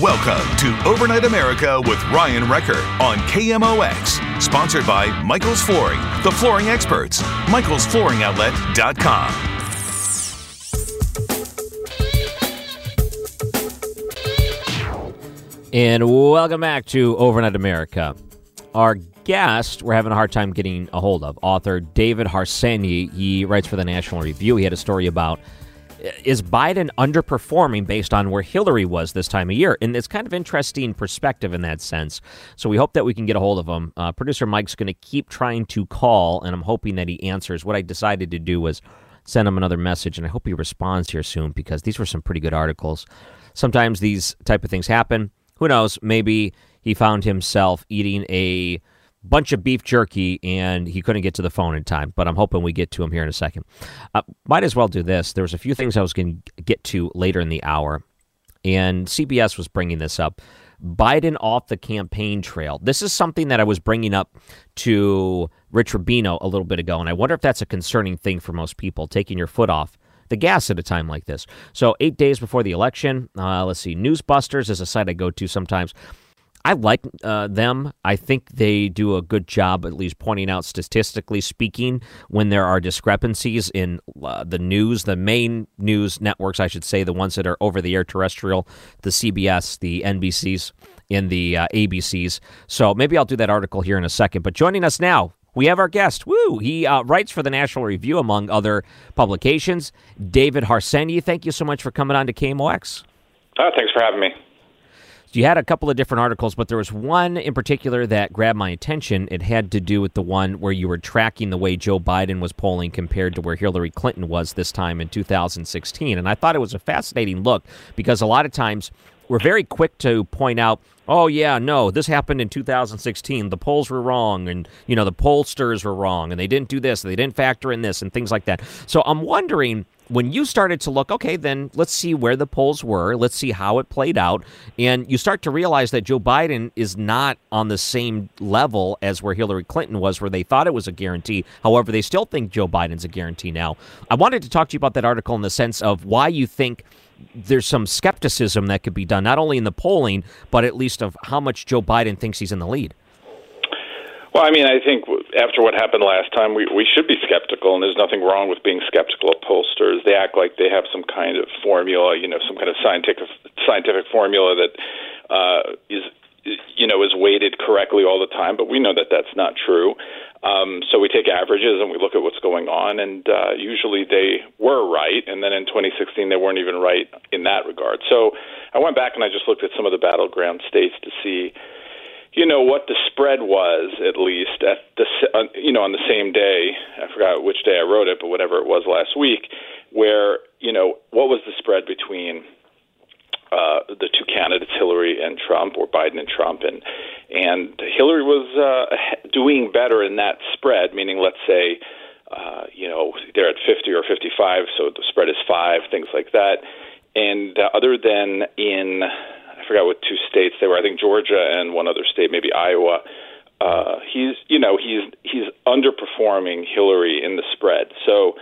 Welcome to Overnight America with Ryan Recker on KMOX. Sponsored by Michael's Flooring, the flooring experts. Michael'sFlooringOutlet.com. And welcome back to Overnight America. Our guest, we're having a hard time getting a hold of, author David Harsanyi. He writes for the National Review. He had a story about is Biden underperforming based on where Hillary was this time of year? And it's kind of interesting perspective in that sense. So we hope that we can get a hold of him. Uh, Producer Mike's going to keep trying to call, and I'm hoping that he answers. What I decided to do was send him another message, and I hope he responds here soon because these were some pretty good articles. Sometimes these type of things happen who knows? Maybe he found himself eating a bunch of beef jerky and he couldn't get to the phone in time. But I'm hoping we get to him here in a second. Uh, might as well do this. There was a few things I was going to get to later in the hour, and CBS was bringing this up. Biden off the campaign trail. This is something that I was bringing up to Rich Rubino a little bit ago, and I wonder if that's a concerning thing for most people, taking your foot off the gas at a time like this. So, eight days before the election, uh, let's see, Newsbusters is a site I go to sometimes. I like uh, them. I think they do a good job, at least pointing out statistically speaking, when there are discrepancies in uh, the news, the main news networks, I should say, the ones that are over the air terrestrial, the CBS, the NBCs, and the uh, ABCs. So maybe I'll do that article here in a second. But joining us now, we have our guest. Woo! He uh, writes for the National Review, among other publications. David Harsanyi, thank you so much for coming on to KMOX. Oh, thanks for having me. You had a couple of different articles, but there was one in particular that grabbed my attention. It had to do with the one where you were tracking the way Joe Biden was polling compared to where Hillary Clinton was this time in 2016. And I thought it was a fascinating look because a lot of times we're very quick to point out, oh yeah, no, this happened in 2016. The polls were wrong, and you know the pollsters were wrong, and they didn't do this, they didn't factor in this, and things like that. So I'm wondering when you started to look, okay, then let's see where the polls were, let's see how it played out, and you start to realize that Joe Biden is not on the same level as where Hillary Clinton was, where they thought it was a guarantee. However, they still think Joe Biden's a guarantee now. I wanted to talk to you about that article in the sense of why you think there's some skepticism that could be done, not only in the polling, but at least of how much Joe Biden thinks he's in the lead. Well, I mean, I think after what happened last time, we, we should be skeptical, and there's nothing wrong with being skeptical of pollsters. They act like they have some kind of formula, you know, some kind of scientific scientific formula that uh, is you know is weighted correctly all the time, but we know that that's not true. Um, so we take averages and we look at what's going on, and uh, usually they were right. And then in 2016, they weren't even right in that regard. So I went back and I just looked at some of the battleground states to see, you know, what the spread was at least at the uh, you know on the same day. I forgot which day I wrote it, but whatever it was last week, where you know what was the spread between uh, the two candidates, Hillary and Trump, or Biden and Trump, and and Hillary was uh, doing better in that spread, meaning let's say, uh, you know, they're at 50 or 55, so the spread is five, things like that. And uh, other than in, forgot what two states they were, I think Georgia and one other state, maybe Iowa. Uh, he's, you know, he's he's underperforming Hillary in the spread. So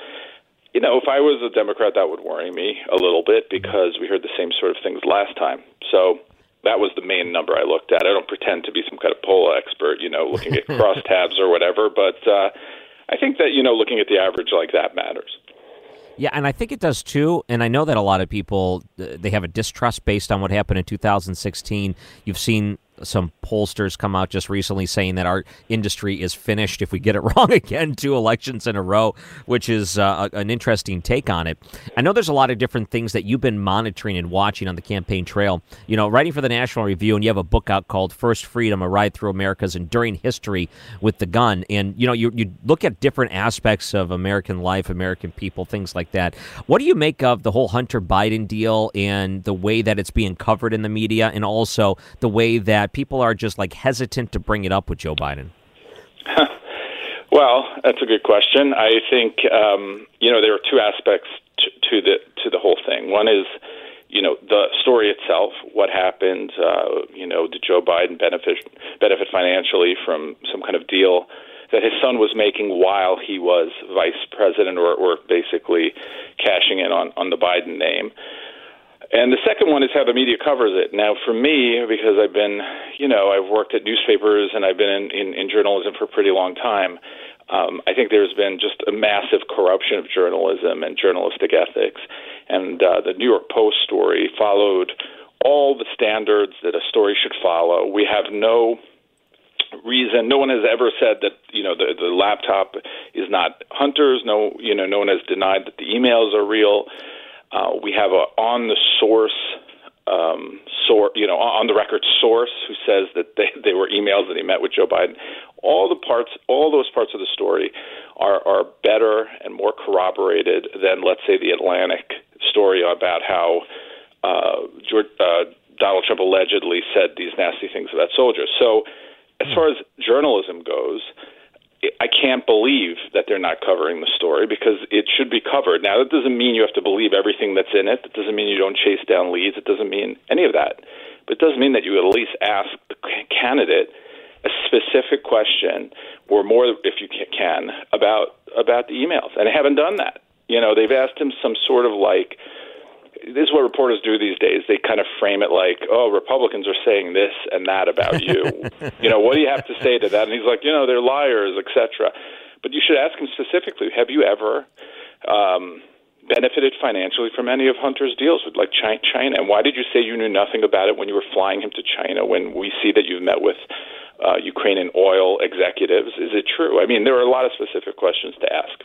you know, if I was a Democrat, that would worry me a little bit because we heard the same sort of things last time. So that was the main number I looked at. I don't pretend to be some kind of poll expert, you know, looking at crosstabs or whatever, but uh, I think that you know, looking at the average like that matters. Yeah, and I think it does too. And I know that a lot of people uh, they have a distrust based on what happened in 2016. You've seen some pollsters come out just recently saying that our industry is finished if we get it wrong again two elections in a row, which is uh, an interesting take on it. I know there's a lot of different things that you've been monitoring and watching on the campaign trail. You know, writing for the National Review, and you have a book out called First Freedom: A Ride Through America's Enduring History with the Gun. And you know, you you look at different aspects of American life, American people, things like that. What do you make of the whole Hunter Biden deal and the way that it's being covered in the media, and also the way that people are just like hesitant to bring it up with Joe Biden? well, that's a good question. I think um, you know there are two aspects to, to the to the whole thing. One is you know the story itself, what happened. Uh, you know, did Joe Biden benefit benefit financially from some kind of deal that his son was making while he was vice president, or, or basically cashing in on on the Biden name? And the second one is how the media covers it. Now, for me, because I've been, you know, I've worked at newspapers and I've been in, in, in journalism for a pretty long time. Um, I think there's been just a massive corruption of journalism and journalistic ethics. And uh, the New York Post story followed all the standards that a story should follow. We have no reason. No one has ever said that you know the the laptop is not Hunter's. No, you know, no one has denied that the emails are real. Uh, we have a on the source um, source, you know, on the record source who says that they, they were emails that he met with Joe Biden. All the parts, all those parts of the story are are better and more corroborated than, let's say, the Atlantic story about how uh, George, uh, Donald Trump allegedly said these nasty things about soldiers. So, as far as journalism goes, I can't believe that they're not covering the story because it should be covered. Now, that doesn't mean you have to believe everything that's in it. That doesn't mean you don't chase down leads. It doesn't mean any of that. But it does mean that you at least ask the candidate a specific question or more, if you can, about about the emails. And they haven't done that. You know, they've asked him some sort of like this is what reporters do these days. They kind of frame it like, "Oh, Republicans are saying this and that about you." you know, what do you have to say to that? And he's like, "You know, they're liars, etc." But you should ask him specifically: Have you ever um, benefited financially from any of Hunter's deals with like China? And why did you say you knew nothing about it when you were flying him to China? When we see that you've met with uh, Ukrainian oil executives, is it true? I mean, there are a lot of specific questions to ask.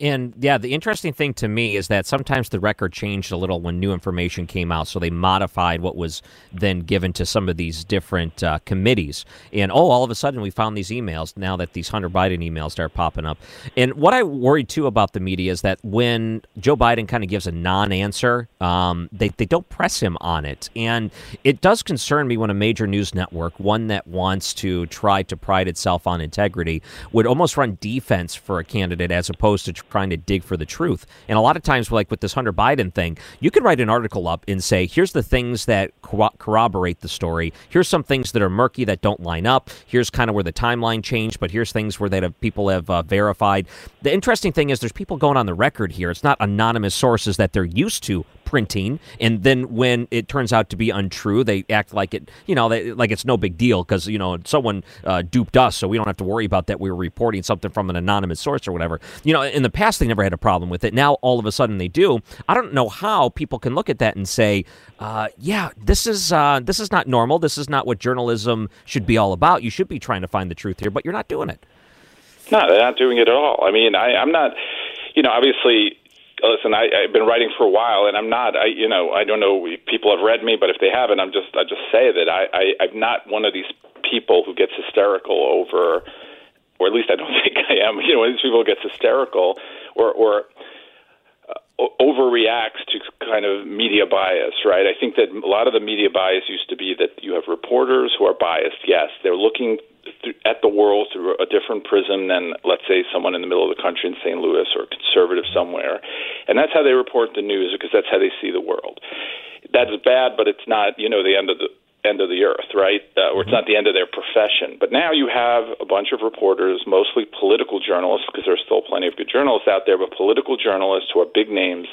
And yeah, the interesting thing to me is that sometimes the record changed a little when new information came out. So they modified what was then given to some of these different uh, committees. And oh, all of a sudden we found these emails now that these Hunter Biden emails start popping up. And what I worry too about the media is that when Joe Biden kind of gives a non answer, um, they, they don't press him on it. And it does concern me when a major news network, one that wants to try to pride itself on integrity, would almost run defense for a candidate as opposed to trying to dig for the truth. And a lot of times, like with this Hunter Biden thing, you could write an article up and say, here's the things that corroborate the story. Here's some things that are murky that don't line up. Here's kind of where the timeline changed, but here's things where that have, people have uh, verified. The interesting thing is there's people going on the record here. It's not anonymous sources that they're used to printing, and then when it turns out to be untrue, they act like it, you know, they, like it's no big deal because you know someone uh, duped us, so we don't have to worry about that. We were reporting something from an anonymous source or whatever. You know, in the past they never had a problem with it. Now all of a sudden they do. I don't know how people can look at that and say, uh, "Yeah, this is uh, this is not normal. This is not what journalism should be all about. You should be trying to find the truth here, but you're not doing it." No, they're not doing it at all. I mean, I, I'm not. You know, obviously listen, I, I've been writing for a while, and I'm not. I, you know, I don't know if people have read me, but if they haven't, I'm just. I just say that I, I, I'm not one of these people who gets hysterical over, or at least I don't think I am. You know, these people gets hysterical or or uh, overreacts to kind of media bias, right? I think that a lot of the media bias used to be that you have reporters who are biased. Yes, they're looking at the world through a different prism than, let's say, someone in the middle of the country in St. Louis or a conservative somewhere. And that's how they report the news because that's how they see the world. That's bad, but it's not, you know, the end of the end of the earth, right? Uh, or it's not the end of their profession. But now you have a bunch of reporters, mostly political journalists, because there's still plenty of good journalists out there, but political journalists who are big names,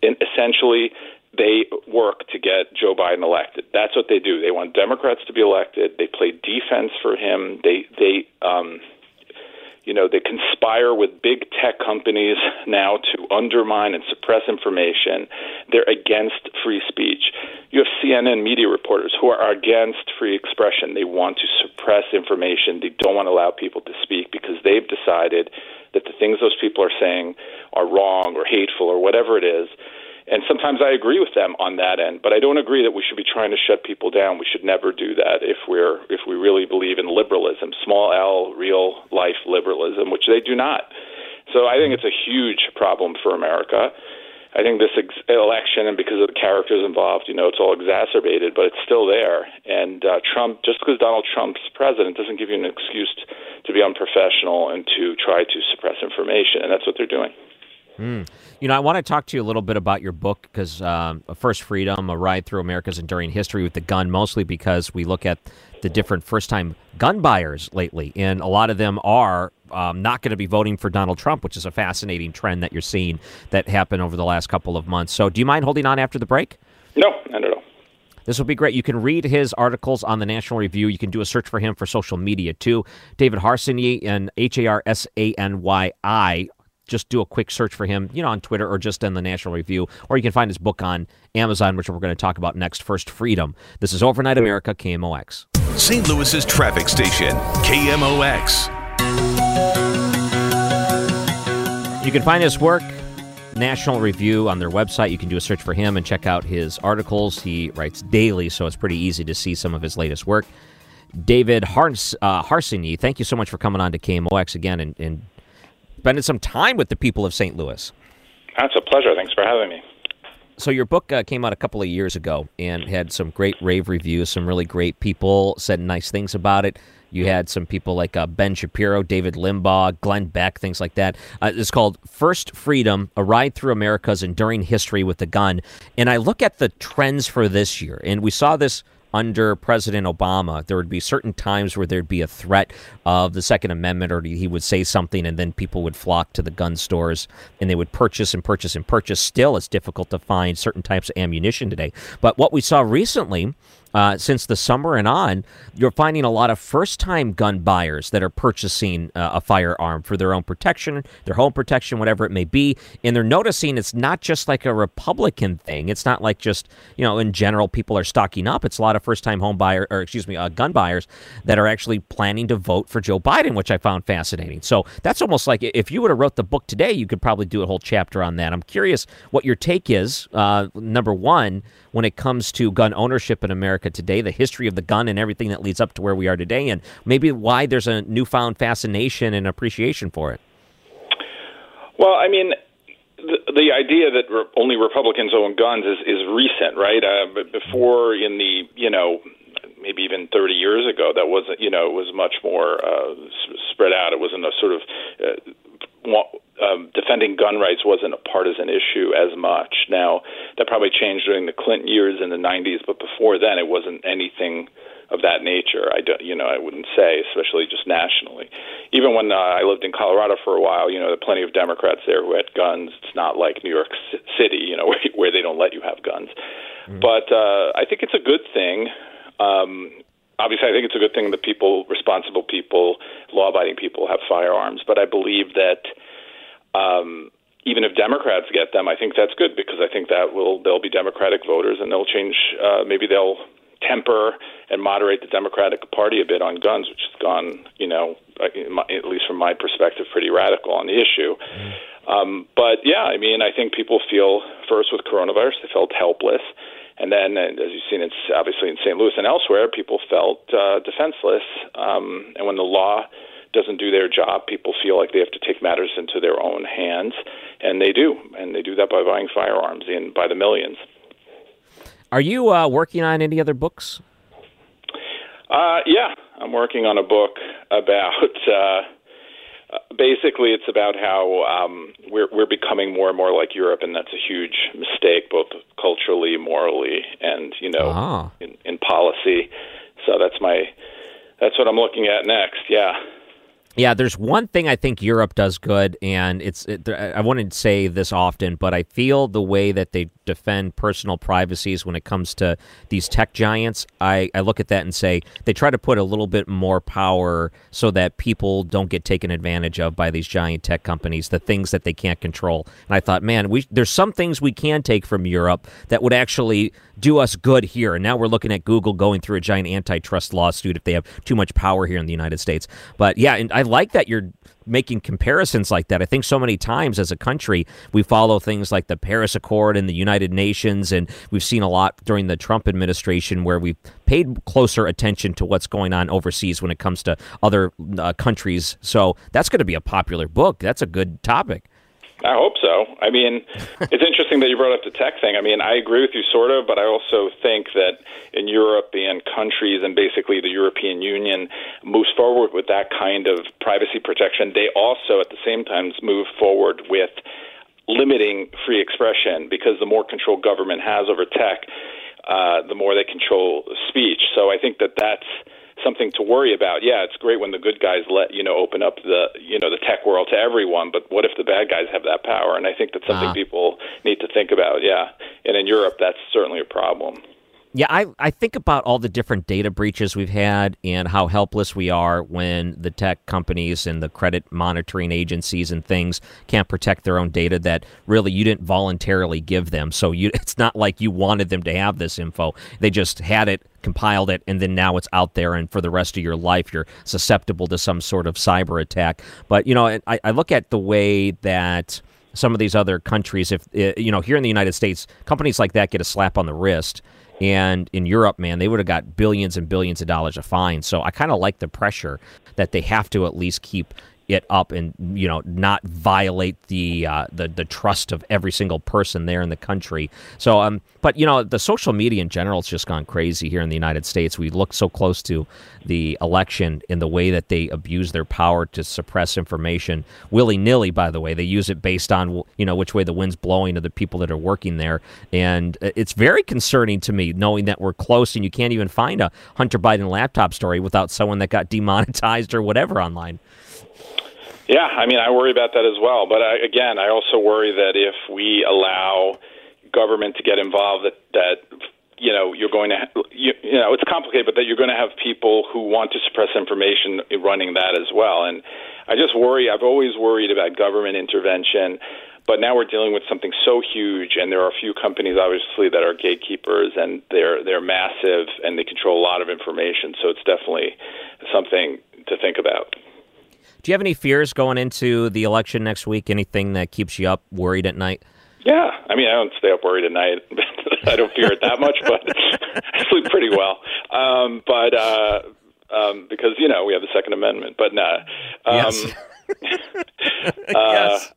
in essentially they work to get Joe Biden elected. That's what they do. They want Democrats to be elected. They play defense for him. They they um, you know, they conspire with big tech companies now to undermine and suppress information. They're against free speech. You have CNN media reporters who are against free expression. They want to suppress information. They don't want to allow people to speak because they've decided that the things those people are saying are wrong or hateful or whatever it is. And sometimes I agree with them on that end, but I don't agree that we should be trying to shut people down. We should never do that if we're if we really believe in liberalism, small L, real life liberalism, which they do not. So I think it's a huge problem for America. I think this ex- election, and because of the characters involved, you know, it's all exacerbated, but it's still there. And uh, Trump, just because Donald Trump's president, doesn't give you an excuse to be unprofessional and to try to suppress information, and that's what they're doing. Mm. You know, I want to talk to you a little bit about your book because um, First Freedom, A Ride Through America's Enduring History with the Gun, mostly because we look at the different first time gun buyers lately, and a lot of them are um, not going to be voting for Donald Trump, which is a fascinating trend that you're seeing that happened over the last couple of months. So, do you mind holding on after the break? No, not at all. This will be great. You can read his articles on the National Review. You can do a search for him for social media too. David Harsanyi and H A R S A N Y I just do a quick search for him, you know, on Twitter or just in the National Review, or you can find his book on Amazon, which we're going to talk about next. First Freedom. This is Overnight America, KMOX. St. Louis's traffic station, KMOX. You can find his work, National Review, on their website. You can do a search for him and check out his articles. He writes daily, so it's pretty easy to see some of his latest work. David Hars- uh, Harsanyi, thank you so much for coming on to KMOX again and, and spending some time with the people of St. Louis. That's a pleasure. Thanks for having me. So your book uh, came out a couple of years ago and had some great rave reviews. Some really great people said nice things about it. You had some people like uh, Ben Shapiro, David Limbaugh, Glenn Beck, things like that. Uh, it's called First Freedom: A Ride Through America's Enduring History with the Gun. And I look at the trends for this year, and we saw this under President Obama, there would be certain times where there'd be a threat of the Second Amendment, or he would say something, and then people would flock to the gun stores and they would purchase and purchase and purchase. Still, it's difficult to find certain types of ammunition today. But what we saw recently uh, since the summer and on, you're finding a lot of first time gun buyers that are purchasing uh, a firearm for their own protection, their home protection, whatever it may be. And they're noticing it's not just like a Republican thing. It's not like just, you know, in general, people are stocking up. It's a lot of first time home buyer, or excuse me, uh, gun buyers that are actually planning to vote for Joe Biden, which I found fascinating. So that's almost like if you would have wrote the book today, you could probably do a whole chapter on that. I'm curious what your take is. Uh, number one, when it comes to gun ownership in America today, the history of the gun and everything that leads up to where we are today, and maybe why there's a newfound fascination and appreciation for it. Well, I mean, the, the idea that re- only Republicans own guns is, is recent, right? Uh, but before, in the you know maybe even 30 years ago, that wasn't you know it was much more uh, spread out. It wasn't a sort of uh, um, defending gun rights wasn't a partisan issue as much. Now that probably changed during the Clinton years in the 90s, but before then it wasn't anything of that nature. I don't, you know, I wouldn't say, especially just nationally. Even when uh, I lived in Colorado for a while, you know, there are plenty of Democrats there who had guns. It's not like New York City, you know, where, where they don't let you have guns. Mm-hmm. But uh, I think it's a good thing. Um, obviously, I think it's a good thing that people, responsible people, law-abiding people, have firearms. But I believe that um, even if Democrats get them, I think that's good because I think that will they'll be Democratic voters and they'll change. Uh, maybe they'll temper and moderate the Democratic Party a bit on guns, which has gone, you know, uh, at least from my perspective, pretty radical on the issue. Um, but yeah, I mean, I think people feel first with coronavirus, they felt helpless. And then, as you've seen, it's obviously in St. Louis and elsewhere, people felt uh, defenseless. Um, and when the law doesn't do their job, people feel like they have to take matters into their own hands, and they do, and they do that by buying firearms in by the millions. Are you uh, working on any other books? Uh, yeah, I'm working on a book about. Uh, basically, it's about how um, we're we're becoming more and more like Europe, and that's a huge mistake, both culturally, morally, and you know, ah. in, in policy. So that's my that's what I'm looking at next. Yeah. Yeah, there's one thing I think Europe does good, and it's it, I wouldn't say this often, but I feel the way that they defend personal privacies when it comes to these tech giants. I, I look at that and say they try to put a little bit more power so that people don't get taken advantage of by these giant tech companies, the things that they can't control. And I thought, man, we there's some things we can take from Europe that would actually do us good here. And now we're looking at Google going through a giant antitrust lawsuit if they have too much power here in the United States. But yeah, and I like that you're making comparisons like that. I think so many times as a country, we follow things like the Paris Accord and the United Nations, and we've seen a lot during the Trump administration where we've paid closer attention to what's going on overseas when it comes to other uh, countries. So that's going to be a popular book. That's a good topic. I hope so. I mean, it's interesting that you brought up the tech thing. I mean, I agree with you sort of, but I also think that in European countries and basically the European Union moves forward with that kind of privacy protection, they also at the same time move forward with limiting free expression because the more control government has over tech, uh, the more they control speech. So I think that that's something to worry about. Yeah, it's great when the good guys let you know open up the you know the tech world to everyone, but what if the bad guys have that power? And I think that's something uh people need to think about. Yeah, and in Europe, that's certainly a problem. Yeah, I, I think about all the different data breaches we've had and how helpless we are when the tech companies and the credit monitoring agencies and things can't protect their own data that really you didn't voluntarily give them. So you it's not like you wanted them to have this info. They just had it, compiled it, and then now it's out there and for the rest of your life you're susceptible to some sort of cyber attack. But you know, I, I look at the way that some of these other countries if eh, you know here in the United States companies like that get a slap on the wrist and in Europe, man, they would have got billions and billions of dollars of fines. So I kind of like the pressure that they have to at least keep it up and you know not violate the uh, the the trust of every single person there in the country. So um, but you know the social media in general has just gone crazy here in the United States. We look so close to the election in the way that they abuse their power to suppress information willy nilly. By the way, they use it based on you know which way the wind's blowing to the people that are working there, and it's very concerning to me knowing that we're close and you can't even find a Hunter Biden laptop story without someone that got demonetized or whatever online. Yeah, I mean, I worry about that as well. But I, again, I also worry that if we allow government to get involved, that that you know you're going to you, you know it's complicated, but that you're going to have people who want to suppress information running that as well. And I just worry. I've always worried about government intervention. But now we're dealing with something so huge, and there are a few companies, obviously, that are gatekeepers, and they're they're massive, and they control a lot of information. So it's definitely something to think about. Do you have any fears going into the election next week? Anything that keeps you up worried at night? Yeah, I mean, I don't stay up worried at night. I don't fear it that much, but I sleep pretty well. Um, but uh, um, because you know we have the Second Amendment, but nah. Um, yes. uh, yes.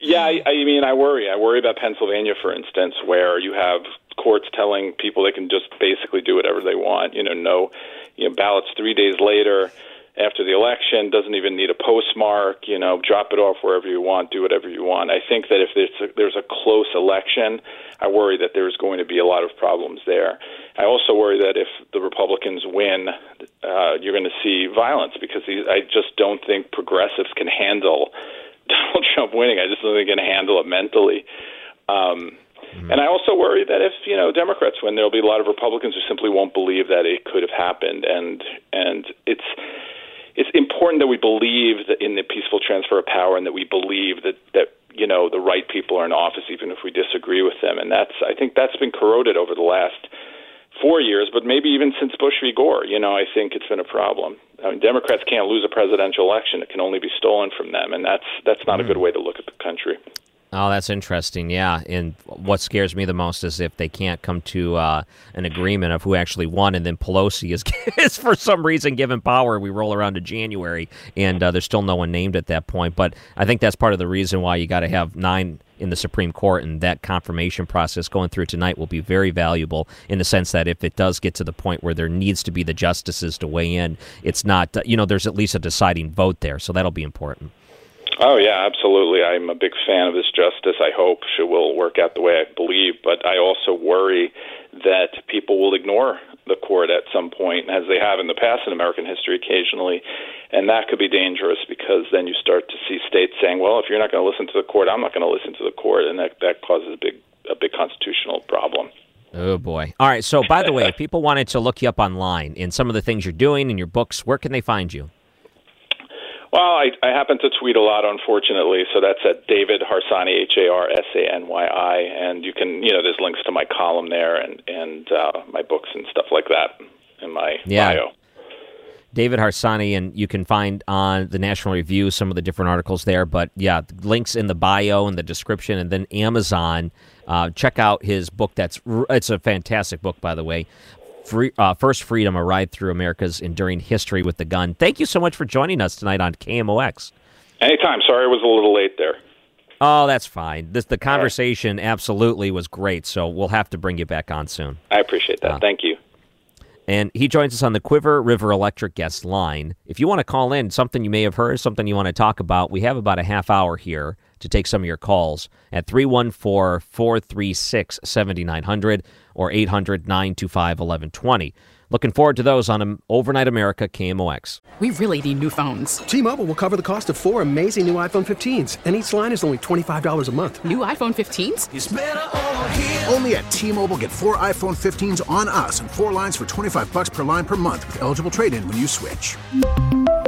Yeah, I, I mean, I worry. I worry about Pennsylvania, for instance, where you have courts telling people they can just basically do whatever they want. You know, no, you know, ballots three days later after the election, doesn't even need a postmark, you know, drop it off wherever you want, do whatever you want. I think that if there's a, there's a close election, I worry that there's going to be a lot of problems there. I also worry that if the Republicans win, uh, you're going to see violence because these, I just don't think progressives can handle Donald Trump winning. I just don't think they can handle it mentally. Um, Mm-hmm. And I also worry that if you know Democrats win, there'll be a lot of Republicans who simply won't believe that it could have happened, and and it's it's important that we believe that in the peaceful transfer of power and that we believe that that you know the right people are in office even if we disagree with them. And that's I think that's been corroded over the last four years but maybe even since Bush v. Gore. You know I think it's been a problem. I mean, Democrats can't lose a presidential election. It can only be stolen from them. And that's that's not mm. a good way to look at the country Oh, that's interesting. Yeah, and what scares me the most is if they can't come to uh, an agreement of who actually won, and then Pelosi is, is for some reason given power. We roll around to January, and uh, there's still no one named at that point. But I think that's part of the reason why you got to have nine in the Supreme Court, and that confirmation process going through tonight will be very valuable in the sense that if it does get to the point where there needs to be the justices to weigh in, it's not, you know, there's at least a deciding vote there. So that'll be important. Oh yeah, absolutely. I'm a big fan of this justice. I hope she will work out the way I believe, but I also worry that people will ignore the court at some point, as they have in the past in American history occasionally. And that could be dangerous because then you start to see states saying, well, if you're not going to listen to the court, I'm not going to listen to the court. And that, that causes a big, a big constitutional problem. Oh, boy. All right. So, by the way, if people wanted to look you up online in some of the things you're doing in your books, where can they find you? Well, I, I happen to tweet a lot, unfortunately. So that's at David Harsanyi, H A R S A N Y I, and you can, you know, there's links to my column there and and uh, my books and stuff like that in my Yeah. bio. David Harsanyi, and you can find on the National Review some of the different articles there. But yeah, links in the bio and the description, and then Amazon. Uh, check out his book. That's it's a fantastic book, by the way. Free, uh, First Freedom: A Ride Through America's Enduring History with the Gun. Thank you so much for joining us tonight on KMOX. Anytime. Sorry, I was a little late there. Oh, that's fine. This the conversation absolutely was great. So we'll have to bring you back on soon. I appreciate that. Thank you. And he joins us on the Cuivre River Electric guest line. If you want to call in, something you may have heard, something you want to talk about, we have about a half hour here to take some of your calls at 314 436 7900 or 800 925 1120. Looking forward to those on um, Overnight America KMOX. We really need new phones. T-Mobile will cover the cost of four amazing new iPhone 15s, and each line is only $25 a month. New iPhone 15s? Only at T-Mobile, get four iPhone 15s on us and four lines for 25 bucks per line per month with eligible trade-in when you switch.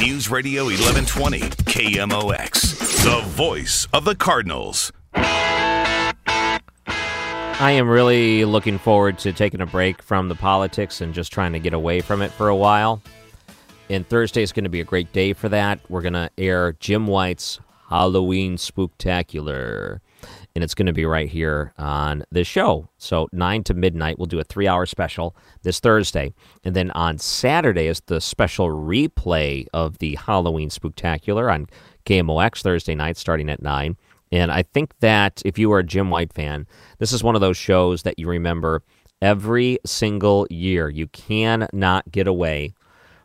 News Radio 1120, KMOX, the voice of the Cardinals. I am really looking forward to taking a break from the politics and just trying to get away from it for a while. And Thursday is going to be a great day for that. We're going to air Jim White's Halloween Spooktacular. And it's going to be right here on this show. So, 9 to midnight, we'll do a three hour special this Thursday. And then on Saturday is the special replay of the Halloween Spooktacular on KMOX Thursday night starting at 9. And I think that if you are a Jim White fan, this is one of those shows that you remember every single year. You cannot get away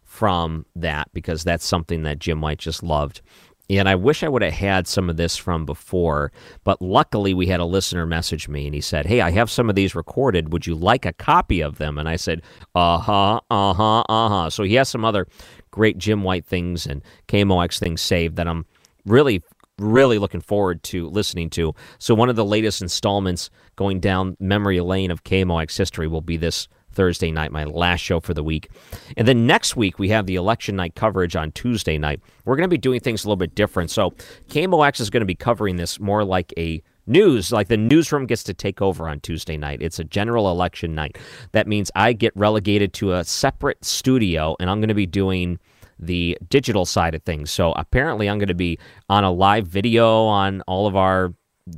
from that because that's something that Jim White just loved. And I wish I would have had some of this from before, but luckily we had a listener message me and he said, Hey, I have some of these recorded. Would you like a copy of them? And I said, Uh huh, uh huh, uh huh. So he has some other great Jim White things and KMOX things saved that I'm really really looking forward to listening to. So one of the latest installments going down memory lane of KMOX history will be this Thursday night, my last show for the week. And then next week, we have the election night coverage on Tuesday night. We're going to be doing things a little bit different. So KMOX is going to be covering this more like a news, like the newsroom gets to take over on Tuesday night. It's a general election night. That means I get relegated to a separate studio, and I'm going to be doing the digital side of things. So apparently, I'm going to be on a live video on all of our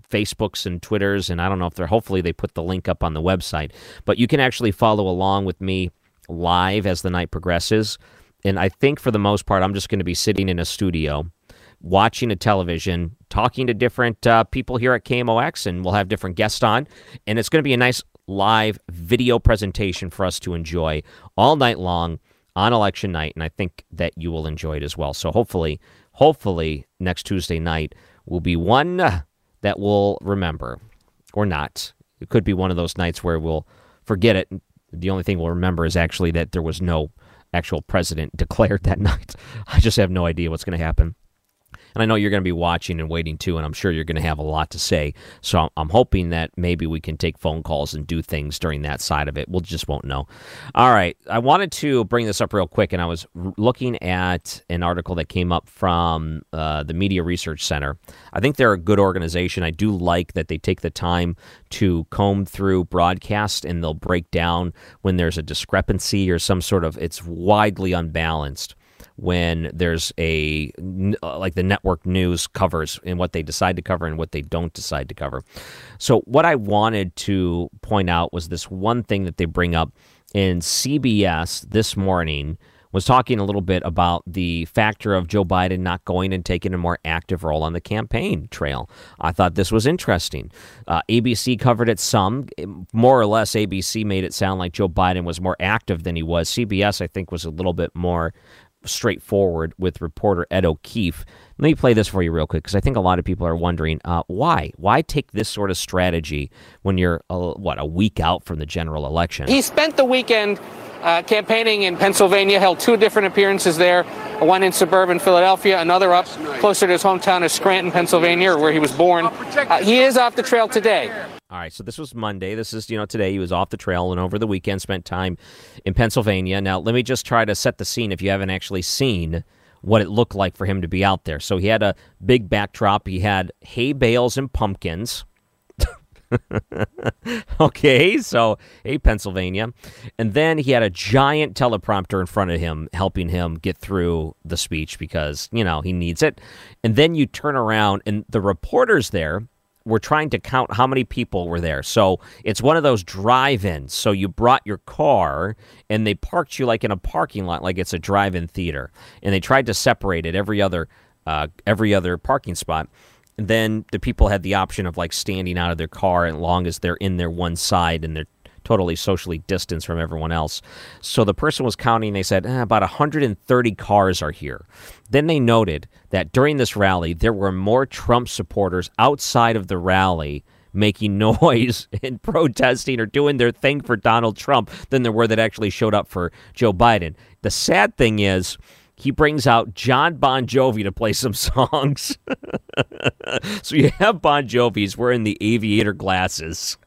Facebooks and Twitters, and I don't know if they're. Hopefully, they put the link up on the website, but you can actually follow along with me live as the night progresses. And I think for the most part, I'm just going to be sitting in a studio, watching a television, talking to different uh, people here at KMOX, and we'll have different guests on, and it's going to be a nice live video presentation for us to enjoy all night long on election night, and I think that you will enjoy it as well. So hopefully, hopefully next Tuesday night will be one that we'll remember, or not. It could be one of those nights where we'll forget it The only thing we'll remember is actually that there was no actual president declared that night. I just have no idea what's going to happen. And I know you're going to be watching and waiting too, and I'm sure you're going to have a lot to say. So I'm hoping that maybe we can take phone calls and do things during that side of it. We'll just won't know. All right. I wanted to bring this up real quick, and I was looking at an article that came up from uh, the Media Research Center. I think they're a good organization. I do like that they take the time to comb through broadcast and they'll break down when there's a discrepancy or some sort of it's widely unbalanced when there's a uh, like the network news covers and what they decide to cover and what they don't decide to cover. So what I wanted to point out was this one thing that they bring up in CBS this morning was talking a little bit about the factor of Joe Biden not going and taking a more active role on the campaign trail. I thought this was interesting. Uh, ABC covered it some. More or less, ABC made it sound like Joe Biden was more active than he was. CBS, I think, was a little bit more straightforward with reporter Ed O'Keefe. Let me play this for you real quick because I think a lot of people are wondering uh, why. Why take this sort of strategy when you're uh, what a week out from the general election? He spent the weekend uh, campaigning in Pennsylvania, held two different appearances there. One in suburban Philadelphia, another up closer to his hometown of Scranton, Pennsylvania, where he was born. Uh, he is off the trail today. All right, so this was Monday. This is, you know, today he was off the trail and over the weekend spent time in Pennsylvania. Now, let me just try to set the scene if you haven't actually seen what it looked like for him to be out there. So he had a big backdrop. He had hay bales and pumpkins. okay, so hey, Pennsylvania. And then he had a giant teleprompter in front of him helping him get through the speech because, you know, he needs it. And then you turn around and the reporters there were trying to count how many people were there. So it's one of those drive-ins. So you brought your car and they parked you like in a parking lot, like it's a drive-in theater, and they tried to separate it every other uh, every other parking spot. Then the people had the option of like standing out of their car as long as they're in their one side and they're totally socially distanced from everyone else. So the person was counting, they said eh, about 130 cars are here. Then they noted that during this rally, there were more Trump supporters outside of the rally making noise and protesting or doing their thing for Donald Trump than there were that actually showed up for Joe Biden. The sad thing is, he brings out John Bon Jovi to play some songs. so you have Bon Jovi's wearing the aviator glasses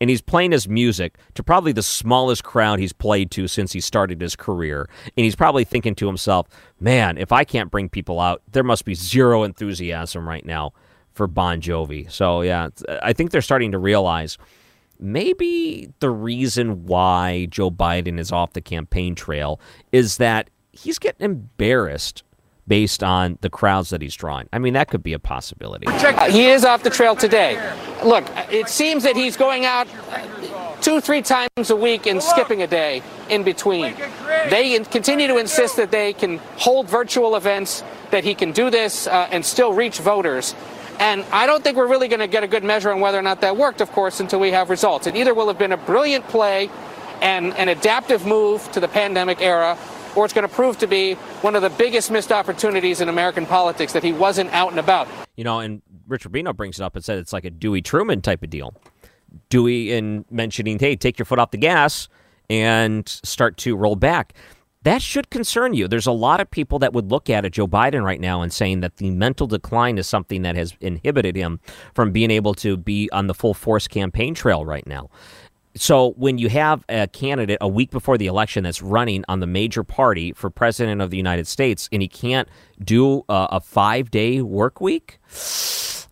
and he's playing his music to probably the smallest crowd he's played to since he started his career. And he's probably thinking to himself, man, if I can't bring people out, there must be zero enthusiasm right now for Bon Jovi. So, yeah, I think they're starting to realize maybe the reason why Joe Biden is off the campaign trail is that he's getting embarrassed based on the crowds that he's drawing. I mean, that could be a possibility. Uh, he is off the trail today. Look, it seems that he's going out two, three times a week and skipping a day in between. They continue to insist that they can hold virtual events, that he can do this uh, and still reach voters. And I don't think we're really going to get a good measure on whether or not that worked, of course, until we have results. It either will have been a brilliant play and an adaptive move to the pandemic era, or it's going to prove to be one of the biggest missed opportunities in American politics that he wasn't out and about. You know, and Rich Rubino brings it up and said it's like a Dewey Truman type of deal. Dewey in mentioning, hey, take your foot off the gas and start to roll back. That should concern you. There's a lot of people that would look at it, Joe Biden right now and saying that the mental decline is something that has inhibited him from being able to be on the full force campaign trail right now so when you have a candidate a week before the election that's running on the major party for president of the United States and he can't do a, a five day work week,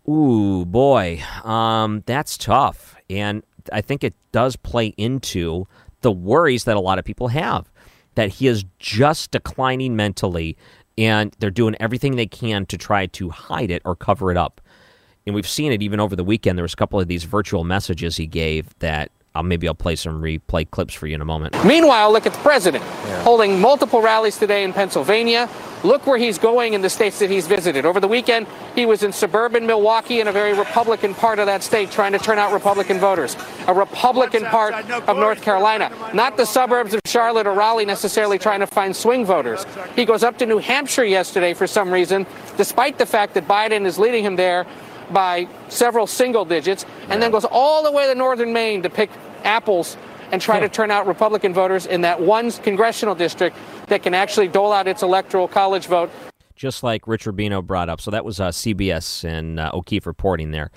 ooh boy, um, that's tough. And I think it does play into the worries that a lot of people have that he is just declining mentally and they're doing everything they can to try to hide it or cover it up. And we've seen it even over the weekend. There was a couple of these virtual messages he gave that I'll, maybe I'll play some replay clips for you in a moment. Meanwhile, look at the president yeah. holding multiple rallies today in Pennsylvania. Look where he's going in the states that he's visited. Over the weekend, he was in suburban Milwaukee in a very Republican part of that state trying to turn out Republican voters. A Republican part of North Carolina, not the suburbs of Charlotte or Raleigh necessarily trying to find swing voters. He goes up to New Hampshire yesterday for some reason, despite the fact that Biden is leading him there by several single digits, and then goes all the way to northern Maine to pick apples and try to turn out Republican voters in that one congressional district that can actually dole out its electoral college vote. Just like Rich Rubino brought up. So that was uh, CBS and uh, O'Keefe reporting there.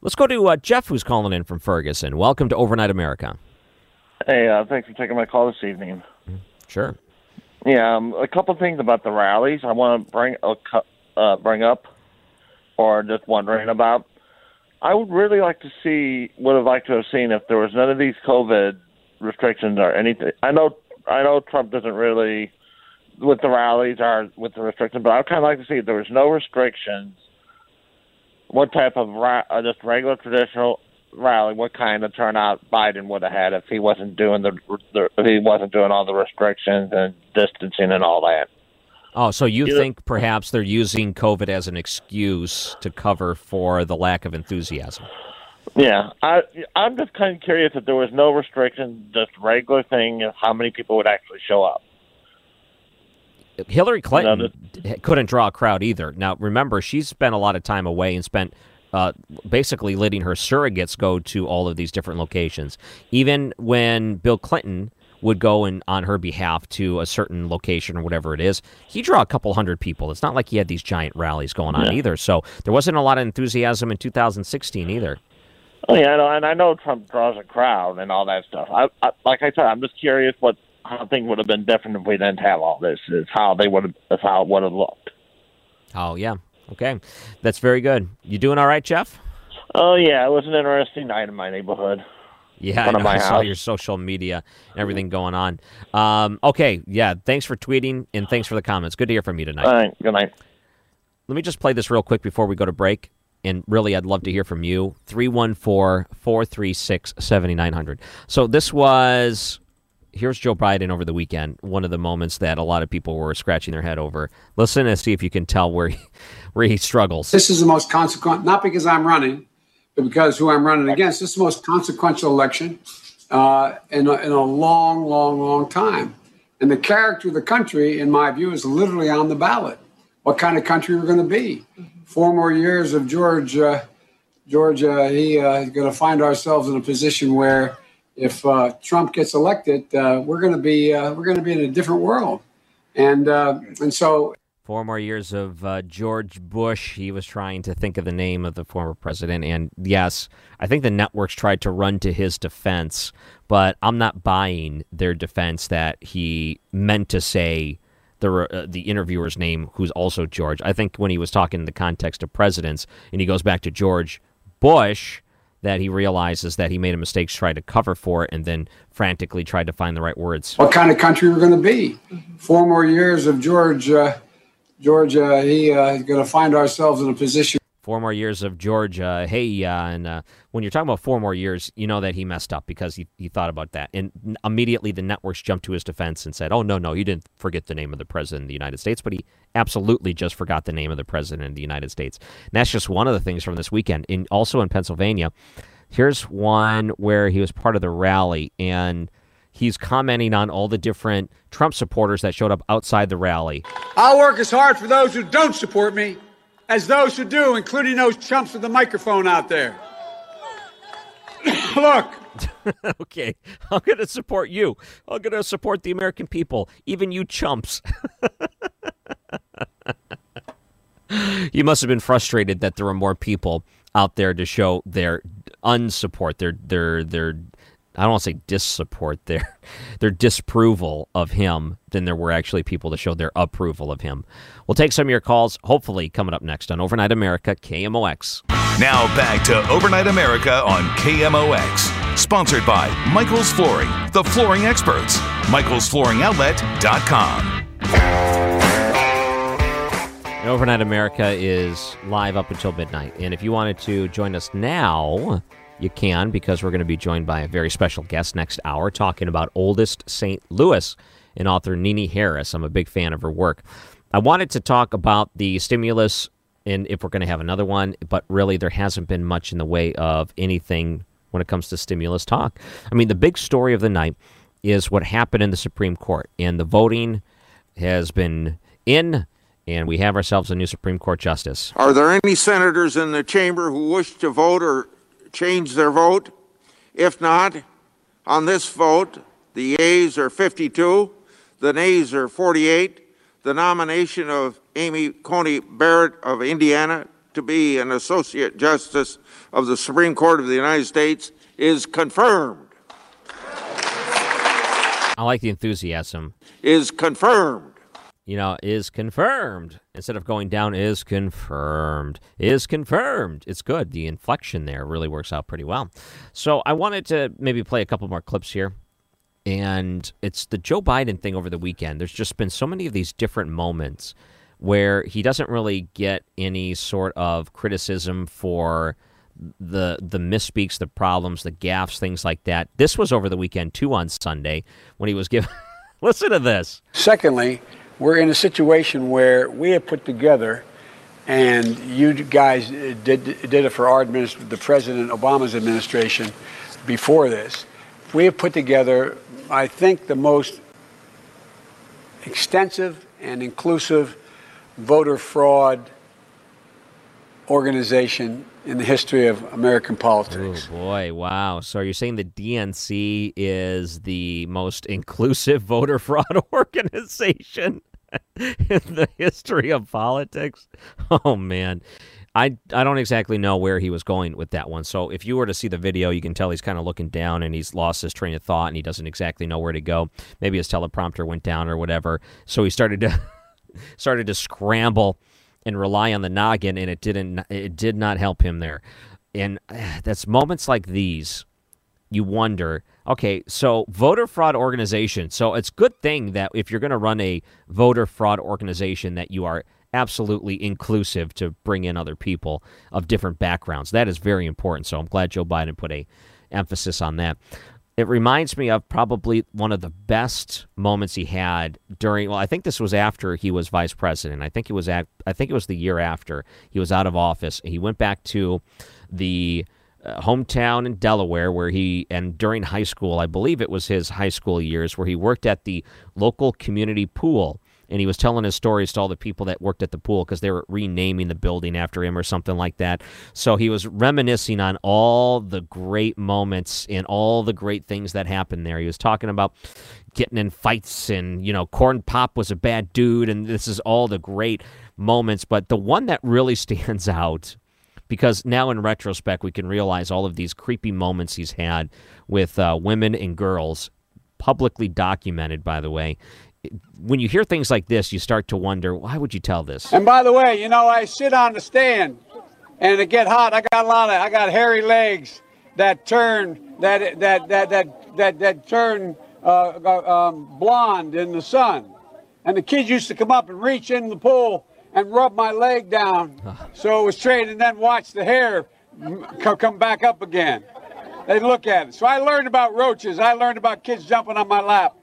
Let's go to uh, Jeff, who's calling in from Ferguson. Welcome to Overnight America. Hey, uh, thanks for taking my call this evening. Sure. Yeah, um, a couple things about the rallies I want to bring uh, bring up, or just wondering about. I would really like to see, would have liked to have seen if there was none of these COVID restrictions or anything. I know, I know Trump doesn't really with the rallies or with the restrictions, but I'd kind of like to see if there was no restrictions. What type of ra- uh, just regular traditional rally? What kind of turnout Biden would have had if he wasn't doing the, the if he wasn't doing all the restrictions and distancing and all that? Oh, so you think perhaps they're using COVID as an excuse to cover for the lack of enthusiasm? Yeah, I I'm just kind of curious if there was no restriction, just regular thing, of how many people would actually show up. Hillary Clinton couldn't draw a crowd either. Now, remember, she spent a lot of time away and spent uh, basically letting her surrogates go to all of these different locations. Even when Bill Clinton would go in on her behalf to a certain location or whatever it is, he draw a couple hundred people. It's not like he had these giant rallies going on Yeah. either. So there wasn't a lot of enthusiasm in 2016 either. Oh, yeah, I know, and I know Trump draws a crowd and all that stuff. I, I like I said, I'm just curious what how things would have been different if we didn't have all this. Is how they would have, is how it would have looked. Oh yeah, okay, that's very good. You doing all right, Jeff? Oh yeah, it was an interesting night in my neighborhood. Yeah, I, know, I saw your social media and everything going on. Um, okay, yeah, thanks for tweeting and thanks for the comments. Good to hear from you tonight. All right, good night. Let me just play this real quick before we go to break. And really, I'd love to hear from you. 314 436 7900. So, this was. Here's Joe Biden over the weekend. One of the moments that a lot of people were scratching their head over. Listen and see if you can tell where he, where he struggles. This is the most consequent, not because I'm running, but because who I'm running against. This is the most consequential election uh, in, a, in a long, long, long time. And the character of the country, in my view, is literally on the ballot. What kind of country we're going to be? Four more years of George. Uh, George, uh, he uh, is going to find ourselves in a position where, if uh, Trump gets elected, uh, we're going to be uh, we're going to be in a different world. And uh, and so Four more years of uh, George Bush. He was trying to think of the name of the former president. And yes, I think the networks tried to run to his defense, but I'm not buying their defense that he meant to say the uh, the interviewer's name, who's also George. I think when he was talking in the context of presidents, and he goes back to George Bush, that he realizes that he made a mistake, tried to cover for it, and then frantically tried to find the right words. what kind of country we're going to be. Four more years of George, uh, George, uh, he uh, is going to find ourselves in a position. Four more years of Georgia. Hey, uh, and uh, when you're talking about four more years, you know that he messed up because he, he thought about that. And immediately the networks jumped to his defense and said, oh, no, no, he didn't forget the name of the president of the United States, but he absolutely just forgot the name of the president of the United States. And that's just one of the things from this weekend. In, also in Pennsylvania, here's one where he was part of the rally and he's commenting on all the different Trump supporters that showed up outside the rally. I'll work as hard for those who don't support me as those who do, including those chumps with the microphone out there. Look, okay, I'm going to support you. I'm going to support the American people, even you chumps. you must have been frustrated that there were more people out there to show their unsupport, their their their I don't want to say dissupport, their their disapproval of him than there were actually people to show their approval of him. We'll take some of your calls, hopefully coming up next on Overnight America KMOX. Now back to Overnight America on KMOX. Sponsored by Michael's Flooring, the flooring experts. Michael'sFlooringOutlet.com. And Overnight America is live up until midnight. And if you wanted to join us now, you can because we're going to be joined by a very special guest next hour talking about Oldest St. Louis and author Nini Harris. I'm a big fan of her work. I wanted to talk about the stimulus and if we're going to have another one, but really there hasn't been much in the way of anything when it comes to stimulus talk. I mean, the big story of the night is what happened in the Supreme Court, and the voting has been in, and we have ourselves a new Supreme Court justice. Are there any senators in the chamber who wish to vote or change their vote? If not, On this vote, the yeas are 52, the nays are 48. The nomination of Amy Coney Barrett of Indiana to be an Associate Justice of the Supreme Court of the United States is confirmed. I like the enthusiasm. Is confirmed. You know, is confirmed. Instead of going down, is confirmed. Is confirmed. It's good. The inflection there really works out pretty well. So I wanted to maybe play a couple more clips here. And it's the Joe Biden thing over the weekend. There's just been so many of these different moments where he doesn't really get any sort of criticism for the the misspeaks, the problems, the gaffes, things like that. This was over the weekend too on Sunday when he was given. Listen to this. Secondly, we're in a situation where we have put together, and you guys did did it for our the President Obama's administration, before this. We have put together, I think, the most extensive and inclusive voter fraud organization in the history of American politics. Oh boy, wow. So are you saying the DNC is the most inclusive voter fraud organization in the history of politics? Oh man. I, I don't exactly know where he was going with that one. So if you were to see the video, you can tell he's kind of looking down and he's lost his train of thought and he doesn't exactly know where to go. Maybe his teleprompter went down or whatever. So he started to started to scramble and rely on the noggin, and it didn't. It did not help him there. And that's moments like these. You wonder, okay, so voter fraud organization. So it's good thing that if you're going to run a voter fraud organization, that you are absolutely inclusive to bring in other people of different backgrounds. That is very important. So I'm glad Joe Biden put a emphasis on that it reminds me of probably one of the best moments he had during well i think this was after he was vice president i think it was at i think it was the year after he was out of office he went back to the uh, hometown in delaware where he and during high school i believe it was his high school years where he worked at the local community pool and he was telling his stories to all the people that worked at the pool because they were renaming the building after him or something like that. So he was reminiscing on all the great moments and all the great things that happened there. He was talking about getting in fights and, you know, Corn Pop was a bad dude and this is all the great moments. But the one that really stands out because now in retrospect we can realize all of these creepy moments he's had with uh, women and girls publicly documented by the way when you hear things like this, you start to wonder, why would you tell this? And by the way, you know, I sit on the stand and it get hot. I got a lot of, I got hairy legs that turn, that, that, that, that, that, that turn uh, um, blonde in the sun. And the kids used to come up and reach in the pool and rub my leg down ah. so it was straight and then watch the hair come back up again. They look at it. So I learned about roaches. I learned about kids jumping on my lap.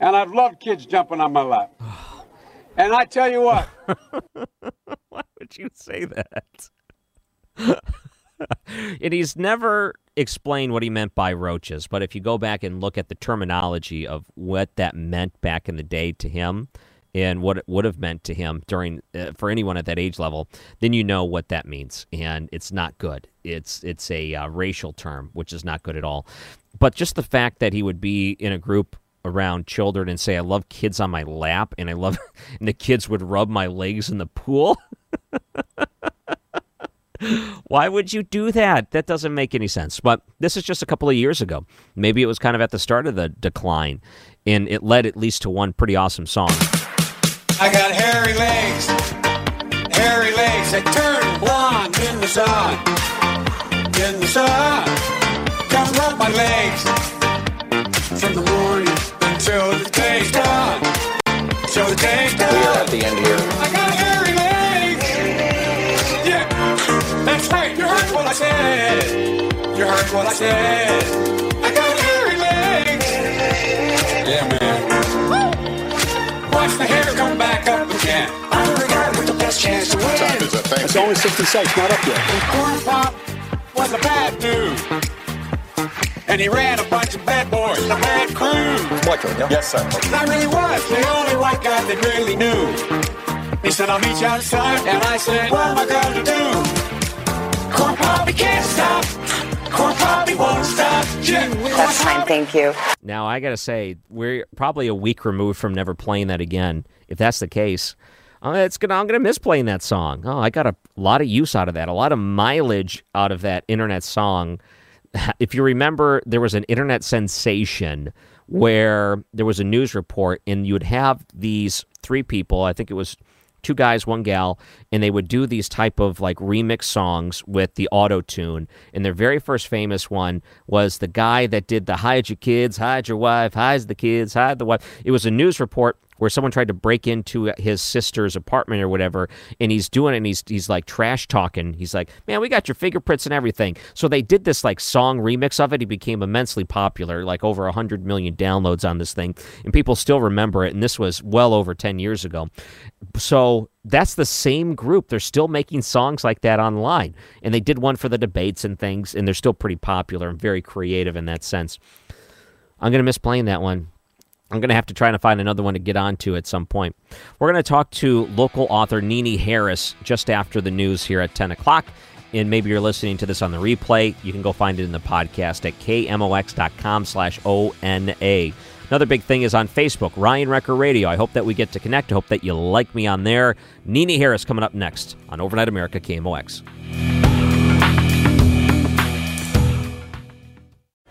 And I've loved kids jumping on my lap. Ah. and I tell you what. Why would you say that? and he's never explained what he meant by roaches, but if you go back and look at the terminology of what that meant back in the day to him and what it would have meant to him during uh, for anyone at that age level, then you know what that means, and it's not good. It's it's a uh, racial term, which is not good at all. But just the fact that he would be in a group around children and say I love kids on my lap and I love and the kids would rub my legs in the pool. Why would you do that? That doesn't make any sense. But this is just a couple of years ago. Maybe it was kind of at the start of the decline and it led at least to one pretty awesome song. I got hairy legs. Hairy legs that turn blonde in the sun. In the sun. Come rub my legs from the morning till the day's done. Till the day's done. We are at the end here. I got hairy legs. Yeah, that's right. You heard what I said. You heard what I said. I got hairy legs. Yeah, man. Watch the hair come back up again. I'm the guy with the best chance to win. What time is it? Thank It's you. only 66, not up yet. Corn Pop was a bad dude. And he ran a bunch of bad boys, a bad crew. Like, yeah, yes, sir. I really was the only white guy that really knew. He said, I'll meet you outside. And I said, what am I going to do? Corn Pop, he can't stop. That's thank you. Now I gotta say, we're probably a week removed from never playing that again. If that's the case, uh, it's gonna I'm gonna miss playing that song. Oh, I got a lot of use out of that, a lot of mileage out of that internet song. If you remember, there was an internet sensation where there was a news report, and you would have these three people. I think it was two guys, one gal, and they would do these type of like remix songs with the auto tune. And their very first famous one was the guy that did the hide your kids, hide your wife, hide the kids, hide the wife. It was a news report where someone tried to break into his sister's apartment or whatever, and he's doing it and he's he's like trash talking. He's like, Man, we got your fingerprints and everything. So they did this like song remix of it. He became immensely popular, like over a hundred million downloads on this thing, and people still remember it. And this was well over ten years ago. So that's the same group. They're still making songs like that online. And they did one for the debates and things, and they're still pretty popular and very creative in that sense. I'm going to miss playing that one. I'm going to have to try to find another one to get onto at some point. We're going to talk to local author Nini Harris just after the news here at 10 o'clock. And maybe you're listening to this on the replay. You can go find it in the podcast at kmox.com slash O-N-A. Another big thing is on Facebook, Ryan Wrecker Radio. I hope that we get to connect. I hope that you like me on there. Nini Harris coming up next on Overnight America KMOX.